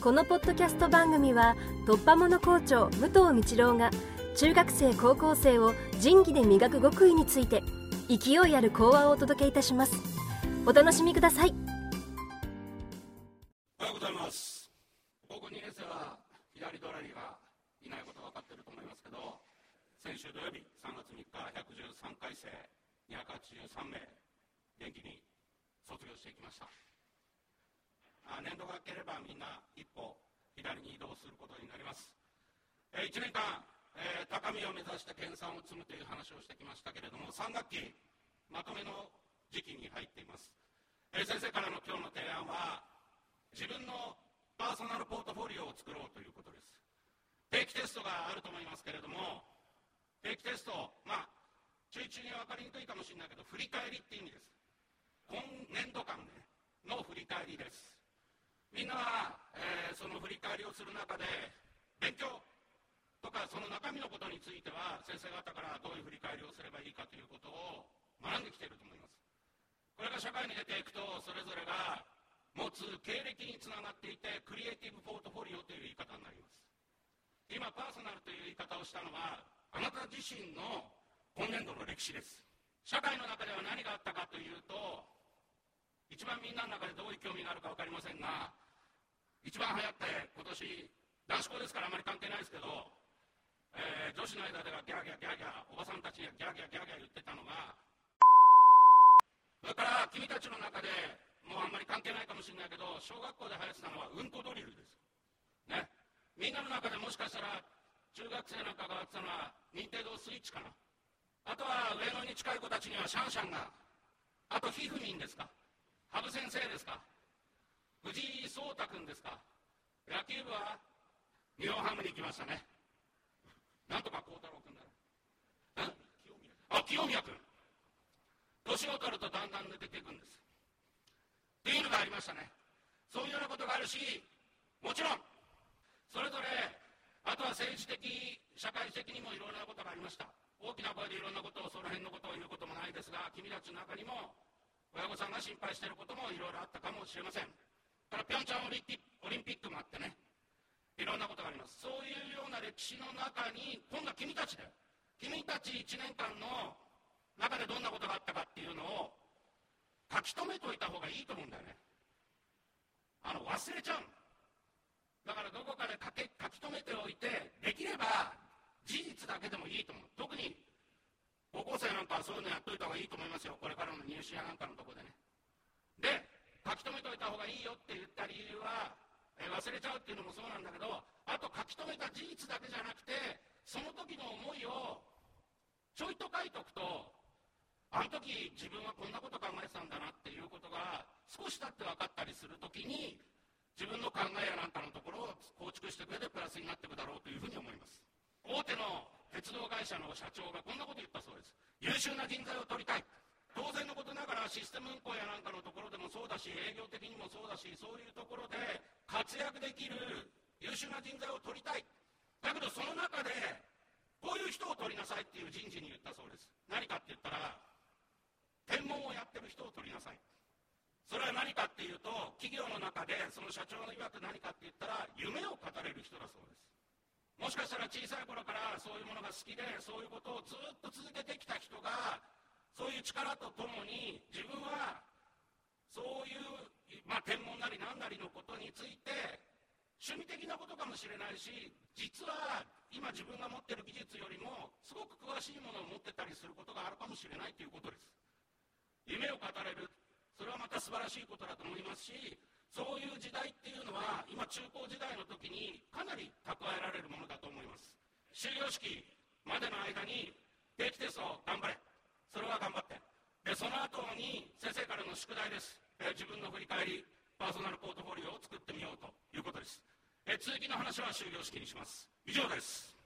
このポッドキャスト番組は突破者校長武藤道郎が中学生高校生を仁義で磨く極意について勢いある講話をお届けいたします。お楽しみください。おはようございます。高校2年生は左ドラリがいないこと分かってると思いますけど先週土曜日3月3日113回生283名元気に卒業していきました。あ年度が明ければみんな左に移動することになります、え1年間、え、高みを目指して研鑽を積むという話をしてきましたけれども3学期まとめの時期に入っています、え、先生からの今日の提案は自分のパーソナルポートフォリオを作ろうということです。定期テストがあると思いますけれども定期テストまあ中々に分かりにくいかもしれないけど振り返りって意味です。今年度間、ね、の振り返りです。みんなは、その振り返りをする中で勉強とかその中身のことについては先生方からどういう振り返りをすればいいかということを学んできていると思います。これが社会に出ていくとそれぞれが持つ経歴につながっていてクリエイティブポートフォリオという言い方になります。今パーソナルという言い方をしたのはあなた自身の今年度の歴史です。社会の中では何があったかというと一番みんなの中でどういう興味があるか分かりませんが一番流行って今年男子校ですからあまり関係ないですけど、えー、女子の間ではギャーギャーギャーギャーおばさんたちにはギャーギャーギャーギャー言ってたのがそれから君たちの中でもうあんまり関係ないかもしれないけど小学校で流行ってたのはうんこドリルです。ね。みんなの中でもしかしたら中学生なんかがやってたのは認定度スイッチかな。あとは上野に近い子たちにはシャンシャンがあとひふみんですか。羽生先生ですか。藤井聡太君ですか？野球部は日本ハムに行きましたね。なんとか孝太郎君だあ清宮。君年を取るとだんだん抜けていくんです。っていうのがありましたね。そういうようなことがあるしもちろん。それぞれあとは政治的社会的にもいろいろなことがありました。大きな声でいろんなことをその辺のことを言うこともないですが君たちの中にも親御さんが心配していることもいろいろあったかもしれません。からピョンチャンオリンピックもあってね。いろんなことがあります。そういうような歴史の中に今度は君たちで君たち1年間の中でどんなことがあったかっていうのを書き留めといた方がいいと思うんだよね。あの忘れちゃうだからどこかで書け書き留めておいてできれば事実だけでもいいと思う。特に高校生なんかはそういうのやっといた方がいいと思いますよ。これからの入試やなんかのとこでね。で書き留めといた方がいいよって言った理由は、え忘れちゃうっていうのもそうなんだけどあと書き留めた事実だけじゃなくてその時の思いをちょいと書いとくとあの時自分はこんなこと考えてたんだなっていうことが少し経って分かったりする時に自分の考えやなんかのところを構築してく上でプラスになっていくだろうというふうに思います。大手の鉄道会社の社長がこんなこと言ったそうです。優秀な人材を取りたい。当然のことながらシステム運行やなんかのところでもそうだし営業的にもそうだしそういうところで活躍できる優秀な人材を取りたい。だけどその中でこういう人を取りなさいっていう人事に言ったそうです。何かって言ったら天文をやってる人を取りなさい。それは何かっていうと企業の中でその社長の曰く何かって言ったら夢を語れる人だそうです。もしかしたら小さい頃からそういうものが好きでそういうことをずっと続けてきた人がそういう力とともに自分はそういう、まあ、天文なり何なりのことについて趣味的なことかもしれないし実は今自分が持ってる技術よりもすごく詳しいものを持ってたりすることがあるかもしれないということです。夢を語れる。それはまた素晴らしいことだと思いますしそういう時代っていうのは今中高時代の時にかなり蓄えられるものだと思います。終業式までの間に定期テスト頑張れ。それは頑張って。でその後に先生からの宿題です、え自分の振り返りパーソナルポートフォリオを作ってみようということです、え続きの話は終業式にします。以上です。